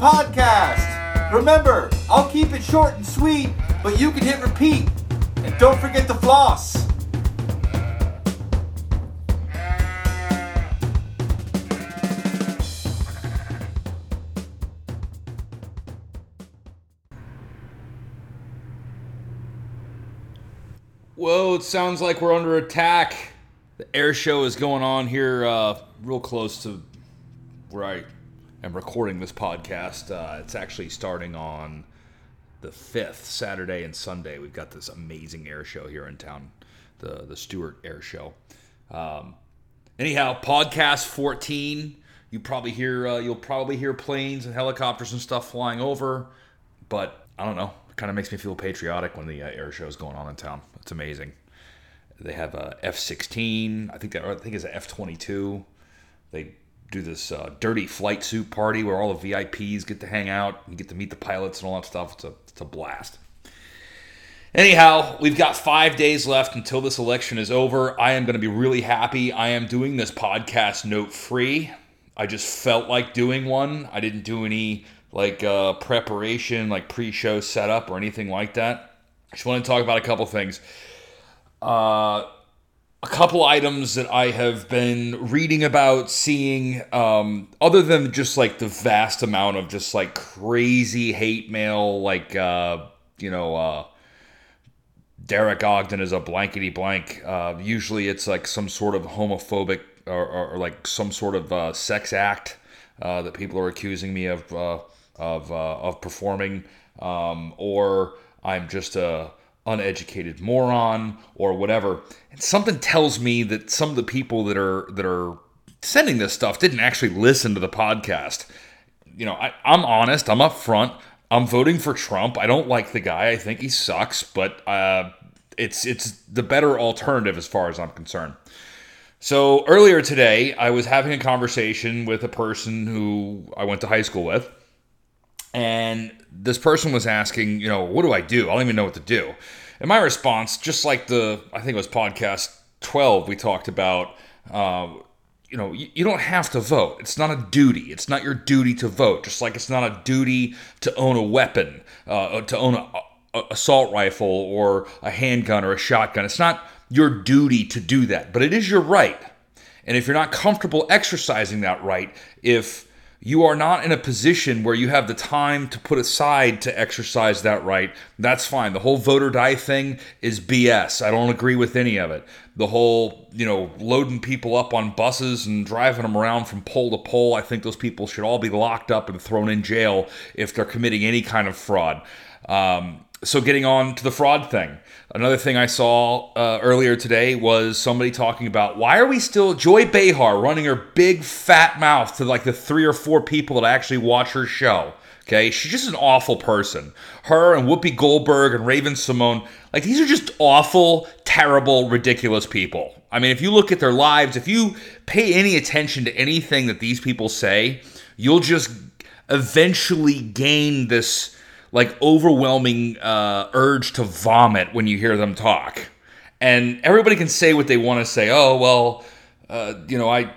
podcast. Remember, I'll keep it short and sweet, but you can hit repeat. And don't forget to floss. Whoa, it sounds like we're under attack. The air show is going on here, uh, real close to where I am recording this podcast. Uh, it's actually starting on the 5th, Saturday and Sunday. We've got this amazing air show here in town, the, the Stewart Air Show. Um, anyhow, podcast 14. You probably hear uh, you'll probably hear planes and helicopters and stuff flying over, but I don't know. It kind of makes me feel patriotic when the uh, air show is going on in town. It's amazing. They have a F-16. I think that I think it's a F-22. They do this uh, dirty flight suit party where all the VIPs get to hang out and get to meet the pilots and all that stuff. It's a it's a blast. Anyhow, we've got five days left until this election is over. I am going to be really happy. I am doing this podcast note free. I just felt like doing one. I didn't do any like uh, preparation, like pre-show setup or anything like that. I just want to talk about a couple things. Uh, a couple items that I have been reading about, seeing, um, other than just like the vast amount of just like crazy hate mail, like, uh, you know, uh, Derreck Ogden is a blankety blank. Uh, usually it's like some sort of homophobic or, or, or like some sort of uh, sex act uh, that people are accusing me of, uh, of, uh, of performing. Um, or I'm just a uneducated moron or whatever. And something tells me that some of the people that are that are sending this stuff didn't actually listen to the podcast. You know, I, I'm honest. I'm upfront. I'm voting for Trump. I don't like the guy. I think he sucks, but uh, it's it's the better alternative as far as I'm concerned. So earlier today, I was having a conversation with a person who I went to high school with, and this person was asking, you know, what do I do? I don't even know what to do. And my response, just like the, I think it was podcast 12, we talked about, uh, you know, you, you, don't have to vote. It's not a duty. It's not your duty to vote. Just like it's not a duty to own a weapon, uh, to own a, a assault rifle or a handgun or a shotgun. It's not your duty to do that, but it is your right. And if you're not comfortable exercising that right, if you are not in a position where you have the time to put aside to exercise that right, that's fine. The whole vote or die thing is BS. I don't agree with any of it. The whole, you know, loading people up on buses and driving them around from poll to poll, I think those people should all be locked up and thrown in jail if they're committing any kind of fraud. Um, so, getting on to the fraud thing. Another thing I saw uh, earlier today was somebody talking about why are we still Joy Behar running her big fat mouth to like the three or four people that actually watch her show. Okay, she's just an awful person. Her and Whoopi Goldberg and Raven-Symoné, like these are just awful, terrible, ridiculous people. I mean, if you look at their lives, if you pay any attention to anything that these people say, you'll just eventually gain this like overwhelming uh, urge to vomit when you hear them talk. And everybody can say what they want to say. Oh well, uh, you know, I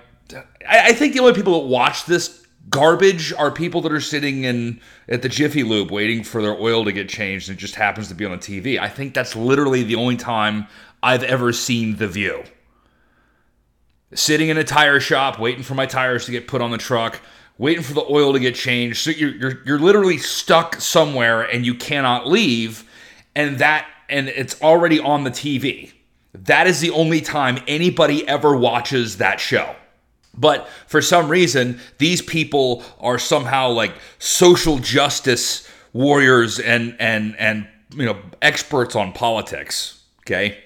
I think the only people that watch this garbage are people that are sitting in at the Jiffy Lube waiting for their oil to get changed and it just happens to be on the TV. I think that's literally the only time I've ever seen The View. Sitting in a tire shop waiting for my tires to get put on the truck, waiting for the oil to get changed. So you're, you're, you're literally stuck somewhere and you cannot leave. And that, and it's already on the TV. That is the only time anybody ever watches that show. But for some reason, these people are somehow like social justice warriors and and and you know experts on politics. Okay.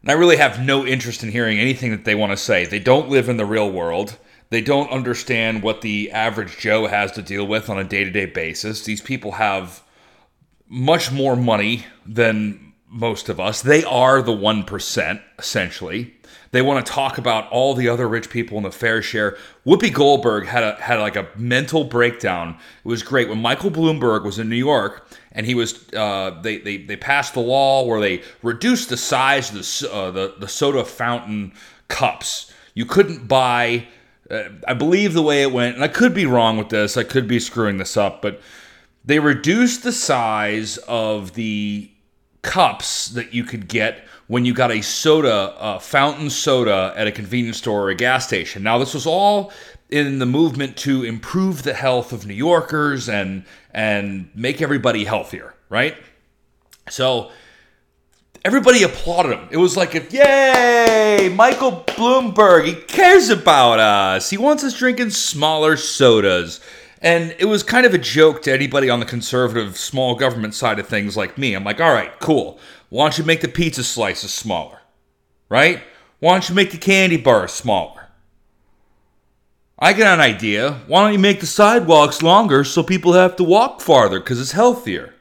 And I really have no interest in hearing anything that they want to say. They don't live in the real world. They don't understand what the average Joe has to deal with on a day to day basis. These people have much more money than most of us. They are the 1%, essentially. They want to talk about all the other rich people in the fair share. Whoopi Goldberg had a had like a mental breakdown. It was great when Michael Bloomberg was in New York and he was uh, they, they they passed the law where they reduced the size of the uh, the, the soda fountain cups. You couldn't buy I believe the way it went, and I could be wrong with this, I could be screwing this up, but they reduced the size of the cups that you could get when you got a soda, a fountain soda at a convenience store or a gas station. Now, this was all in the movement to improve the health of New Yorkers and and make everybody healthier, right? So everybody applauded him. It was like, "Yay, Michael Bloomberg! He cares about us. He wants us drinking smaller sodas." And it was kind of a joke to anybody on the conservative small government side of things like me. I'm like, all right, cool. Why don't you make the pizza slices smaller? Right? Why don't you make the candy bars smaller? I got an idea. Why don't you make the sidewalks longer so people have to walk farther because it's healthier?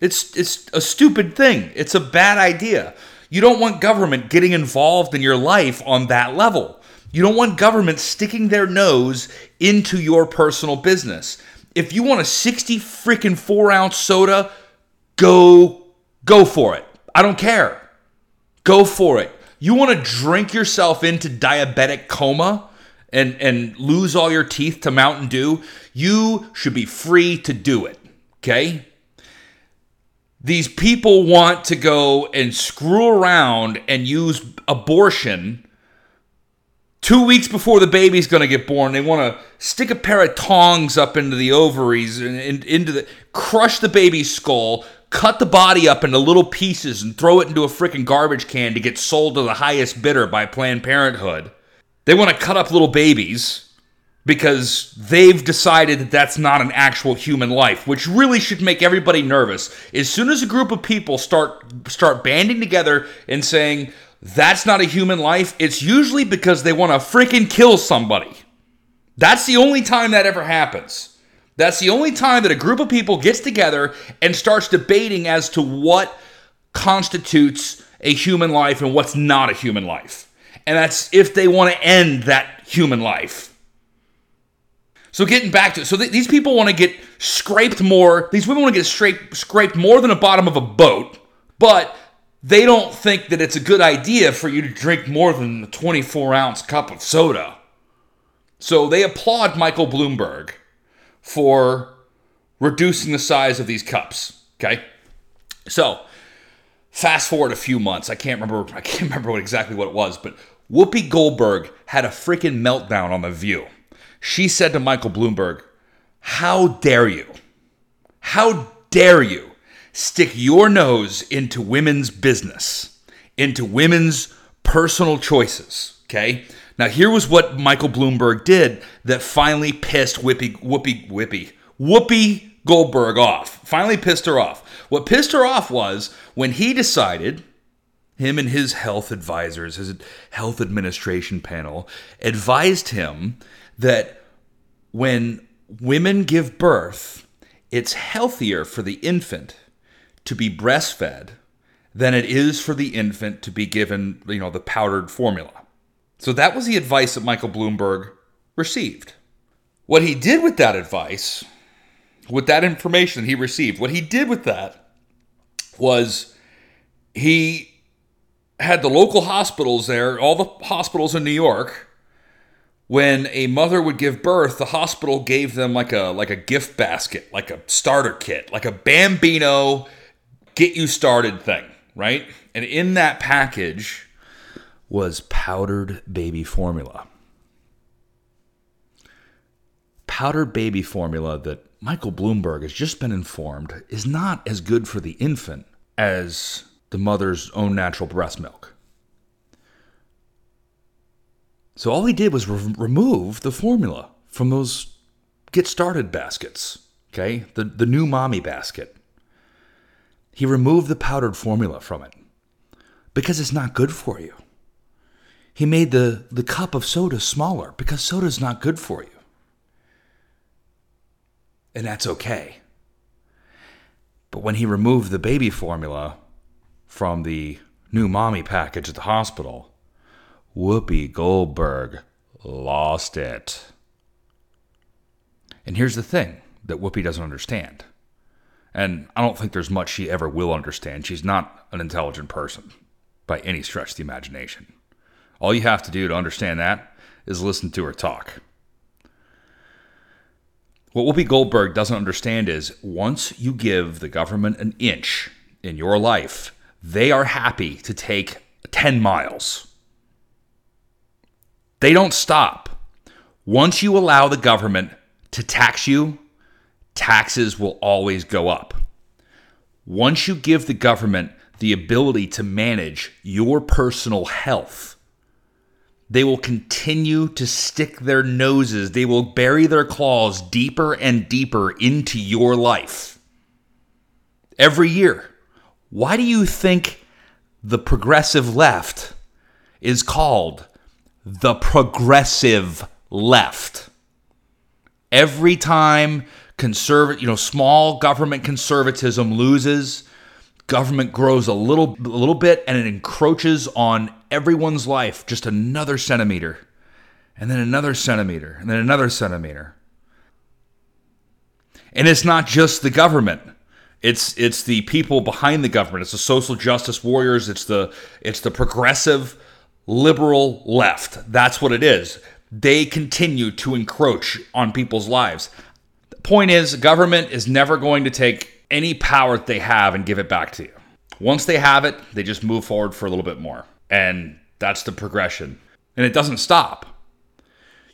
It's, it's a stupid thing. It's a bad idea. You don't want government getting involved in your life on that level. You don't want government sticking their nose into your personal business. If you want a 60 freaking 4 ounce soda, go go for it. I don't care. Go for it. You want to drink yourself into diabetic coma and and lose all your teeth to Mountain Dew, you should be free to do it. Okay? These people want to go and screw around and use abortion two weeks before the baby's going to get born, they want to stick a pair of tongs up into the ovaries and, into the crush the baby's skull, cut the body up into little pieces, and throw it into a freaking garbage can to get sold to the highest bidder by Planned Parenthood. They want to cut up little babies because they've decided that that's not an actual human life, which really should make everybody nervous. As soon as a group of people start start banding together and saying, that's not a human life, it's usually because they want to freaking kill somebody. That's the only time that ever happens. That's the only time that a group of people gets together and starts debating as to what constitutes a human life and what's not a human life. And that's if they want to end that human life. So getting back to it, so th- these people want to get scraped more. These women want to get scraped scraped more than the bottom of a boat, but they don't think that it's a good idea for you to drink more than a 24 ounce cup of soda. So they applaud Michael Bloomberg for reducing the size of these cups. Okay. So fast forward a few months. I can't remember. I can't remember what exactly what it was, but Whoopi Goldberg had a freaking meltdown on the View. She said to Michael Bloomberg, "How dare you? How dare you stick your nose into women's business, into women's personal choices. Okay. Now, here was what Michael Bloomberg did that finally pissed Whoopi, Whoopi, Whoopi, Whoopi Goldberg off. Finally pissed her off. What pissed her off was when he decided, him and his health advisors, his health administration panel, advised him that when women give birth, it's healthier for the infant to be breastfed than it is for the infant to be given, you know, the powdered formula. So that was the advice that Michael Bloomberg received. What he did with that advice, with that information he received, what he did with that was he had the local hospitals there, all the hospitals in New York, when a mother would give birth, the hospital gave them like a like a gift basket, like a starter kit, like a bambino get you started thing, right? And in that package was powdered baby formula. Powdered baby formula that Michael Bloomberg has just been informed is not as good for the infant as the mother's own natural breast milk. So all he did was re- remove the formula from those get started baskets, okay? The, the new mommy basket. He removed the powdered formula from it because it's not good for you. He made the, the cup of soda smaller because soda is not good for you. And that's okay. But when he removed the baby formula from the new mommy package at the hospital, Whoopi Goldberg lost it. And here's the thing that Whoopi doesn't understand and I don't think there's much she ever will understand. She's not an intelligent person by any stretch of the imagination. All you have to do to understand that is listen to her talk. What Whoopi Goldberg doesn't understand is once you give the government an inch in your life, they are happy to take 10 miles. They don't stop. Once you allow the government to tax you, taxes will always go up. Once you give the government the ability to manage your personal health, they will continue to stick their noses, they will bury their claws deeper and deeper into your life. Every year. Why do you think the progressive left is called the progressive left? Every time conservative, you know, small government conservatism loses, government grows a little a little bit and it encroaches on everyone's life just another centimeter and then another centimeter and then another centimeter. And it's not just the government. It's it's the people behind the government. It's the social justice warriors. It's the it's the progressive liberal left. That's what it is. They continue to encroach on people's lives. The point is, government is never going to take any power that they have and give it back to you. Once they have it, they just move forward for a little bit more. And that's the progression. And it doesn't stop.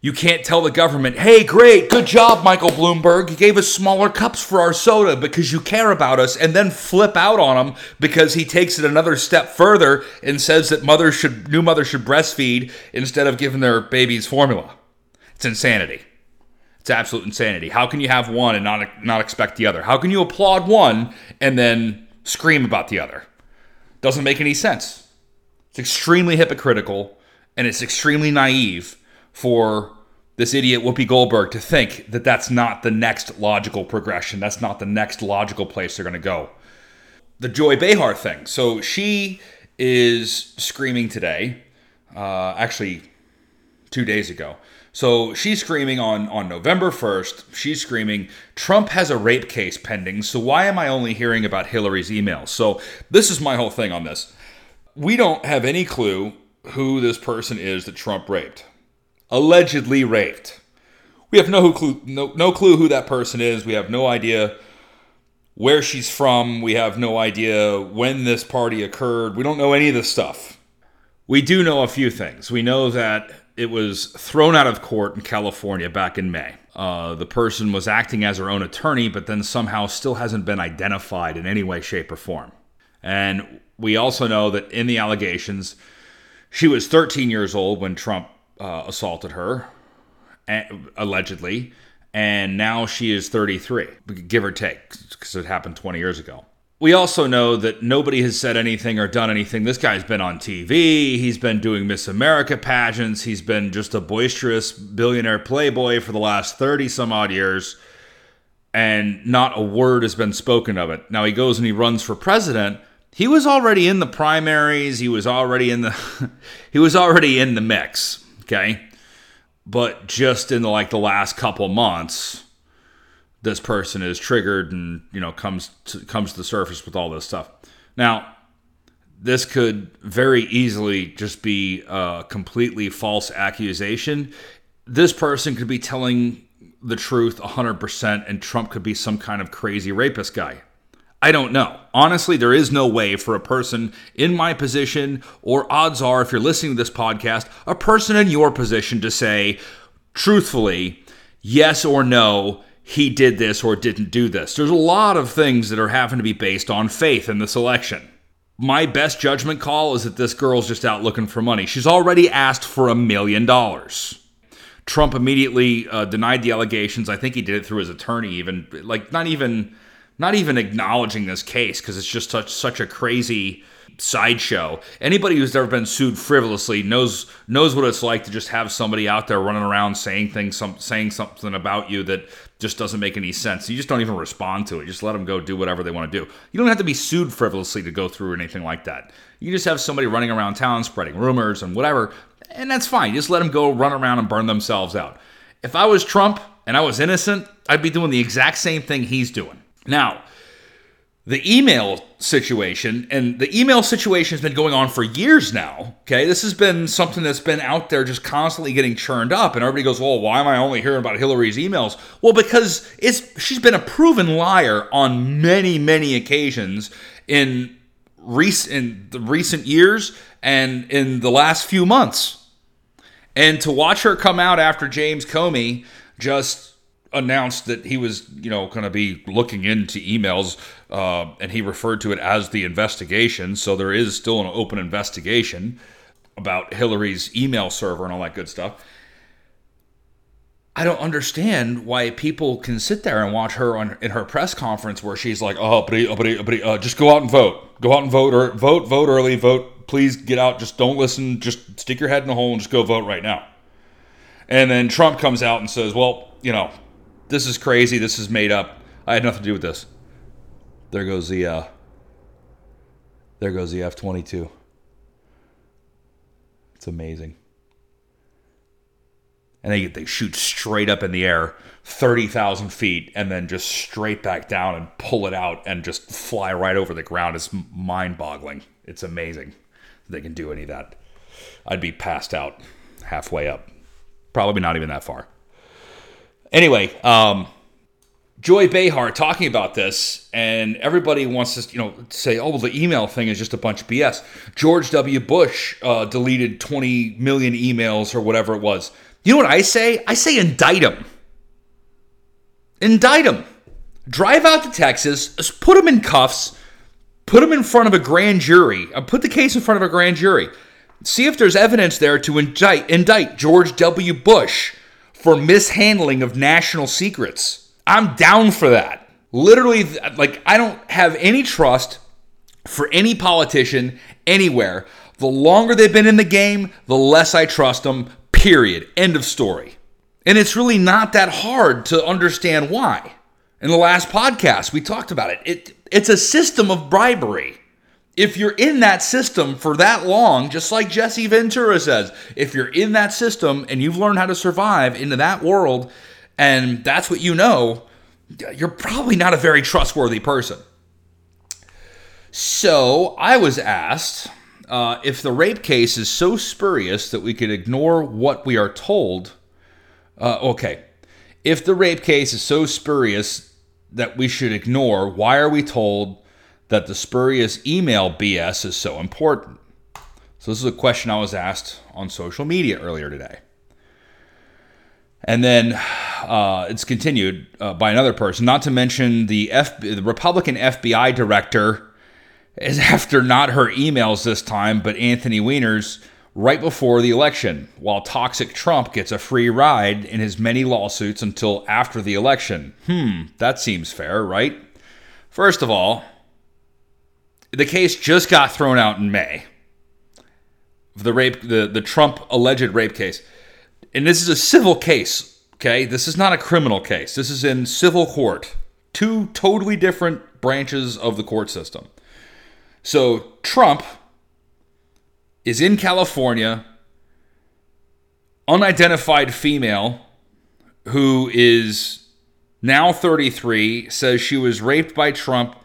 You can't tell the government, hey, great, good job, Michael Bloomberg. You gave us smaller cups for our soda because you care about us, and then flip out on him because he takes it another step further and says that mothers should, new mothers should breastfeed instead of giving their babies formula. It's insanity. It's absolute insanity. How can you have one and not not expect the other? How can you applaud one and then scream about the other? Doesn't make any sense. It's extremely hypocritical and it's extremely naive for this idiot Whoopi Goldberg to think that that's not the next logical progression. That's not the next logical place they're going to go. The Joy Behar thing. So she is screaming today, uh, actually two days ago, so she's screaming on, on November 1st, she's screaming, Trump has a rape case pending, so why am I only hearing about Hillary's emails? So this is my whole thing on this. We don't have any clue who this person is that Trump raped. Allegedly raped. We have no clue no, no clue who that person is. We have no idea where she's from. We have no idea when this party occurred. We don't know any of this stuff. We do know a few things. We know that it was thrown out of court in California back in May. Uh, the person was acting as her own attorney, but then somehow still hasn't been identified in any way, shape, or form. And we also know that in the allegations, she was 13 years old when Trump uh, assaulted her, allegedly, and now she is 33, give or take, because it happened 20 years ago we also know that nobody has said anything or done anything. This guy's been on TV. He's been doing Miss America pageants. He's been just a boisterous billionaire playboy for the last 30 some odd years. And not a word has been spoken of it. Now he goes and he runs for president. He was already in the primaries. He was already in the he was already in the mix. Okay. But just in the, like the last couple months, this person is triggered and you know comes to, comes to the surface with all this stuff. Now, this could very easily just be a completely false accusation. This person could be telling the truth 100% and Trump could be some kind of crazy rapist guy. I don't know. Honestly, there is no way for a person in my position, or odds are, if you're listening to this podcast, a person in your position to say, truthfully, yes or no, he did this or didn't do this. There's a lot of things that are having to be based on faith in this election. My best judgment call is that this girl's just out looking for money. She's already asked for a million dollars. Trump immediately uh, denied the allegations. I think he did it through his attorney, even like not even not even acknowledging this case because it's just such such a crazy sideshow. Anybody who's ever been sued frivolously knows knows what it's like to just have somebody out there running around saying things, some, saying something about you that just doesn't make any sense. You just don't even respond to it. Just let them go do whatever they want to do. You don't have to be sued frivolously to go through anything like that. You just have somebody running around town spreading rumors and whatever, and that's fine. You just let them go run around and burn themselves out. If I was Trump and I was innocent, I'd be doing the exact same thing he's doing. Now, the email situation, and the email situation has been going on for years now. Okay, this has been something that's been out there just constantly getting churned up, and everybody goes, "Well, why am I only hearing about Hillary's emails?" Well, because it's she's been a proven liar on many, many occasions in recent in the recent years and in the last few months. And to watch her come out after James Comey just announced that he was, you know, going to be looking into emails, uh, and he referred to it as the investigation. So there is still an open investigation about Hillary's email server and all that good stuff. I don't understand why people can sit there and watch her on in her press conference where she's like, "Oh, but, but, but uh, just go out and vote, go out and vote, or vote, vote early, vote. Please get out. Just don't listen. Just stick your head in the hole and just go vote right now." And then Trump comes out and says, "Well, you know, this is crazy. This is made up. I had nothing to do with this." There goes the uh, there goes the F twenty two. It's amazing and they, they shoot straight up in the air 30,000 feet and then just straight back down and pull it out and just fly right over the ground. It's mind boggling. It's amazing they can do any of that. I'd be passed out halfway up. Probably not even that far. Anyway, um, Joy Behar talking about this, and everybody wants to, you know, say, "Oh, well, the email thing is just a bunch of BS." George W. Bush uh, deleted 20 million emails or whatever it was. You know what I say? I say indict him. Indict him. Drive out to Texas, put him in cuffs, put him in front of a grand jury, uh, put the case in front of a grand jury. See if there's evidence there to indict, indict George W. Bush for mishandling of national secrets. I'm down for that. Literally, like, I don't have any trust for any politician anywhere. The longer they've been in the game, the less I trust them. Period. End of story. And it's really not that hard to understand why. In the last podcast, we talked about it. it it's a system of bribery. If you're in that system for that long, just like Jesse Ventura says, if you're in that system and you've learned how to survive into that world, and that's what you know, you're probably not a very trustworthy person. So I was asked uh, if the rape case is so spurious that we could ignore what we are told, uh, okay. If the rape case is so spurious that we should ignore, why are we told that the spurious email BS is so important? So, this is a question I was asked on social media earlier today. And then uh, it's continued uh, by another person, not to mention the, F- the Republican FBI director is after not her emails this time, but Anthony Weiner's right before the election, while Toxic Trump gets a free ride in his many lawsuits until after the election. Hmm, that seems fair, right? First of all, the case just got thrown out in May. The rape the, the Trump alleged rape case. And this is a civil case, okay? This is not a criminal case. This is in civil court. Two totally different branches of the court system. So Trump is in California, unidentified female who is now 33, says she was raped by Trump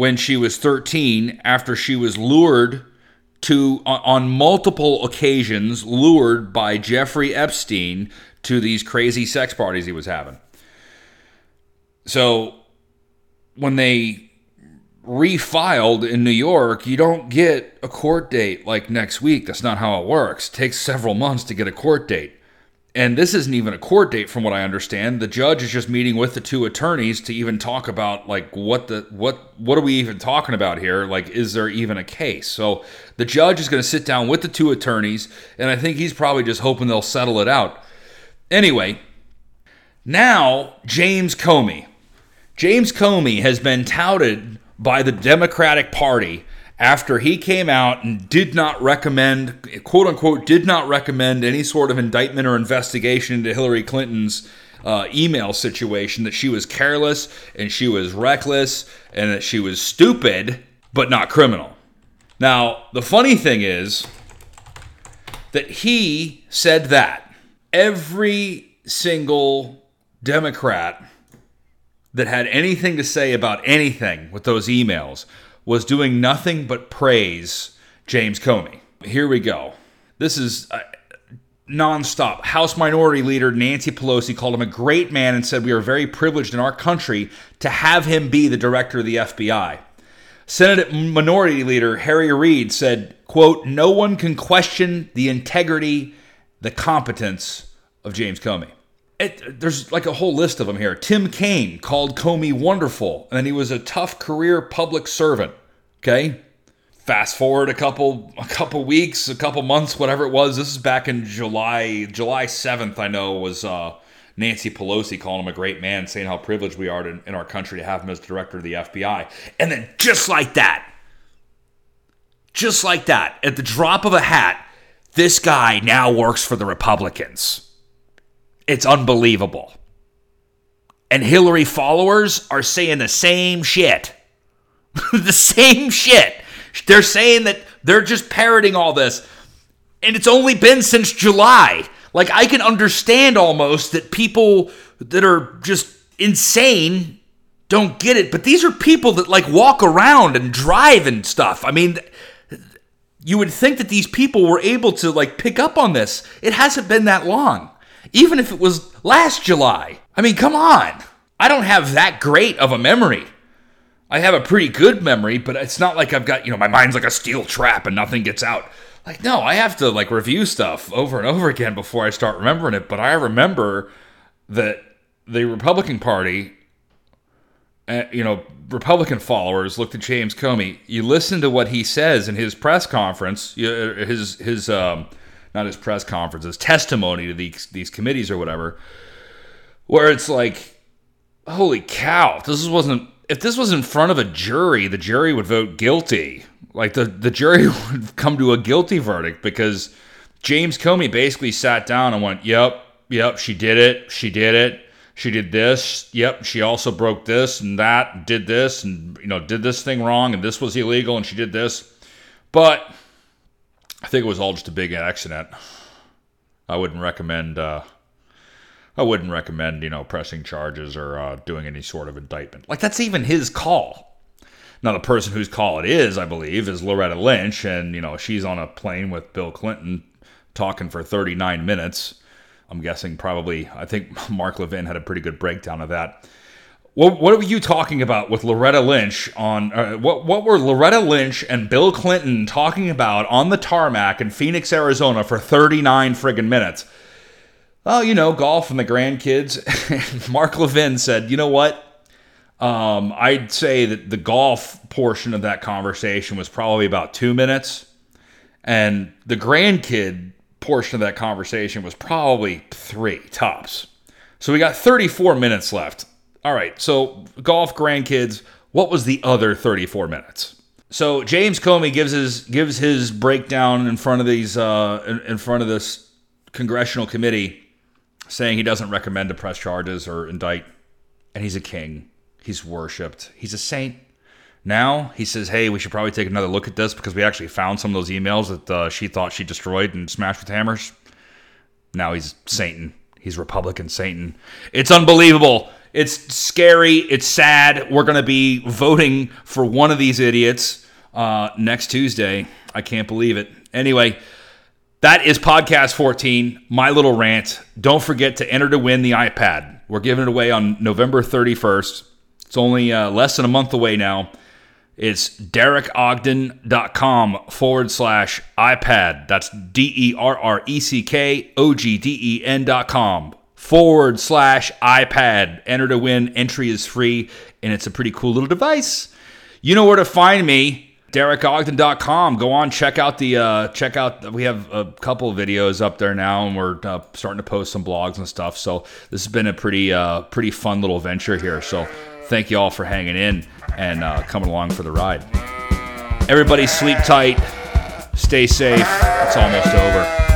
when she was 13 after she was lured to on multiple occasions lured by Jeffrey Epstein to these crazy sex parties he was having. So when they refiled in New York, you don't get a court date like next week. That's not how it works. It takes several months to get a court date. And this isn't even a court date from what I understand. The judge is just meeting with the two attorneys to even talk about like what the what what are we even talking about here? Like is there even a case? So the judge is going to sit down with the two attorneys and I think he's probably just hoping they'll settle it out. Anyway, now James Comey. James Comey has been touted by the Democratic Party after he came out and did not recommend, quote unquote, did not recommend any sort of indictment or investigation into Hillary Clinton's uh, email situation, that she was careless and she was reckless and that she was stupid, but not criminal. Now, the funny thing is that he said that every single Democrat that had anything to say about anything with those emails was doing nothing but praise James Comey. Here we go. This is uh, nonstop. House Minority Leader Nancy Pelosi called him a great man and said we are very privileged in our country to have him be the director of the FBI. Senate Minority Leader Harry Reid said, quote, no one can question the integrity, the competence of James Comey. It, there's like a whole list of them here. Tim Kaine called Comey wonderful, and he was a tough career public servant. Okay, fast forward a couple a couple weeks, a couple months, whatever it was. This is back in July July seventh. I know was uh, Nancy Pelosi calling him a great man, saying how privileged we are to, in our country to have him as director of the FBI. And then just like that, just like that, at the drop of a hat, this guy now works for the Republicans. It's unbelievable. And Hillary followers are saying the same shit. the same shit. They're saying that they're just parroting all this. And it's only been since July. Like, I can understand almost that people that are just insane don't get it. But these are people that, like, walk around and drive and stuff. I mean, you would think that these people were able to, like, pick up on this. It hasn't been that long. Even if it was last July. I mean, come on. I don't have that great of a memory. I have a pretty good memory, but it's not like I've got, you know, my mind's like a steel trap and nothing gets out. Like, no, I have to like review stuff over and over again before I start remembering it. But I remember that the Republican Party, uh, you know, Republican followers looked at James Comey. You listen to what he says in his press conference, his his um, not his press conference, his testimony to these these committees or whatever, where it's like, holy cow, this wasn't if this was in front of a jury, the jury would vote guilty. Like the, the jury would come to a guilty verdict because James Comey basically sat down and went, Yep, yep, she did it. She did it. She did this. Yep, she also broke this and that, did this, and you know, did this thing wrong, and this was illegal, and she did this. But I think it was all just a big accident. I wouldn't recommend uh, I wouldn't recommend, you know, pressing charges or uh, doing any sort of indictment. Like, that's even his call. Now, the person whose call it is, I believe, is Loretta Lynch, and, you know, she's on a plane with Bill Clinton talking for 39 minutes. I'm guessing probably, I think Mark Levin had a pretty good breakdown of that. What, what were you talking about with Loretta Lynch on uh, what what were Loretta Lynch and Bill Clinton talking about on the tarmac in Phoenix, Arizona for 39 friggin' minutes? Oh, you know, golf and the grandkids. Mark Levin said, you know what? Um, I'd say that the golf portion of that conversation was probably about two minutes, and the grandkid portion of that conversation was probably three tops. So we got 34 minutes left. All right, so golf, grandkids. What was the other 34 minutes? So James Comey gives his gives his breakdown in front of these uh, in, in front of this congressional committee saying he doesn't recommend to press charges or indict, and he's a king. He's worshipped. He's a saint. Now he says, "Hey, we should probably take another look at this because we actually found some of those emails that uh, she thought she destroyed and smashed with hammers." Now he's Satan. He's Republican Satan. It's unbelievable. It's scary. It's sad. We're gonna be voting for one of these idiots uh, next Tuesday. I can't believe it. Anyway. That is podcast 14, my little rant. Don't forget to enter to win the iPad. We're giving it away on November 31st. It's only uh, less than a month away now. It's derreckogden.com forward slash iPad. That's D E R R E C K O G D E N dot com forward slash iPad. Enter to win. Entry is free, and it's a pretty cool little device. You know where to find me DerreckOgden.com. Go on, check out the uh, check out. We have a couple videos up there now, and we're uh, starting to post some blogs and stuff. So this has been a pretty uh, pretty fun little venture here. So thank you all for hanging in and uh, coming along for the ride. Everybody sleep tight, stay safe. It's almost over.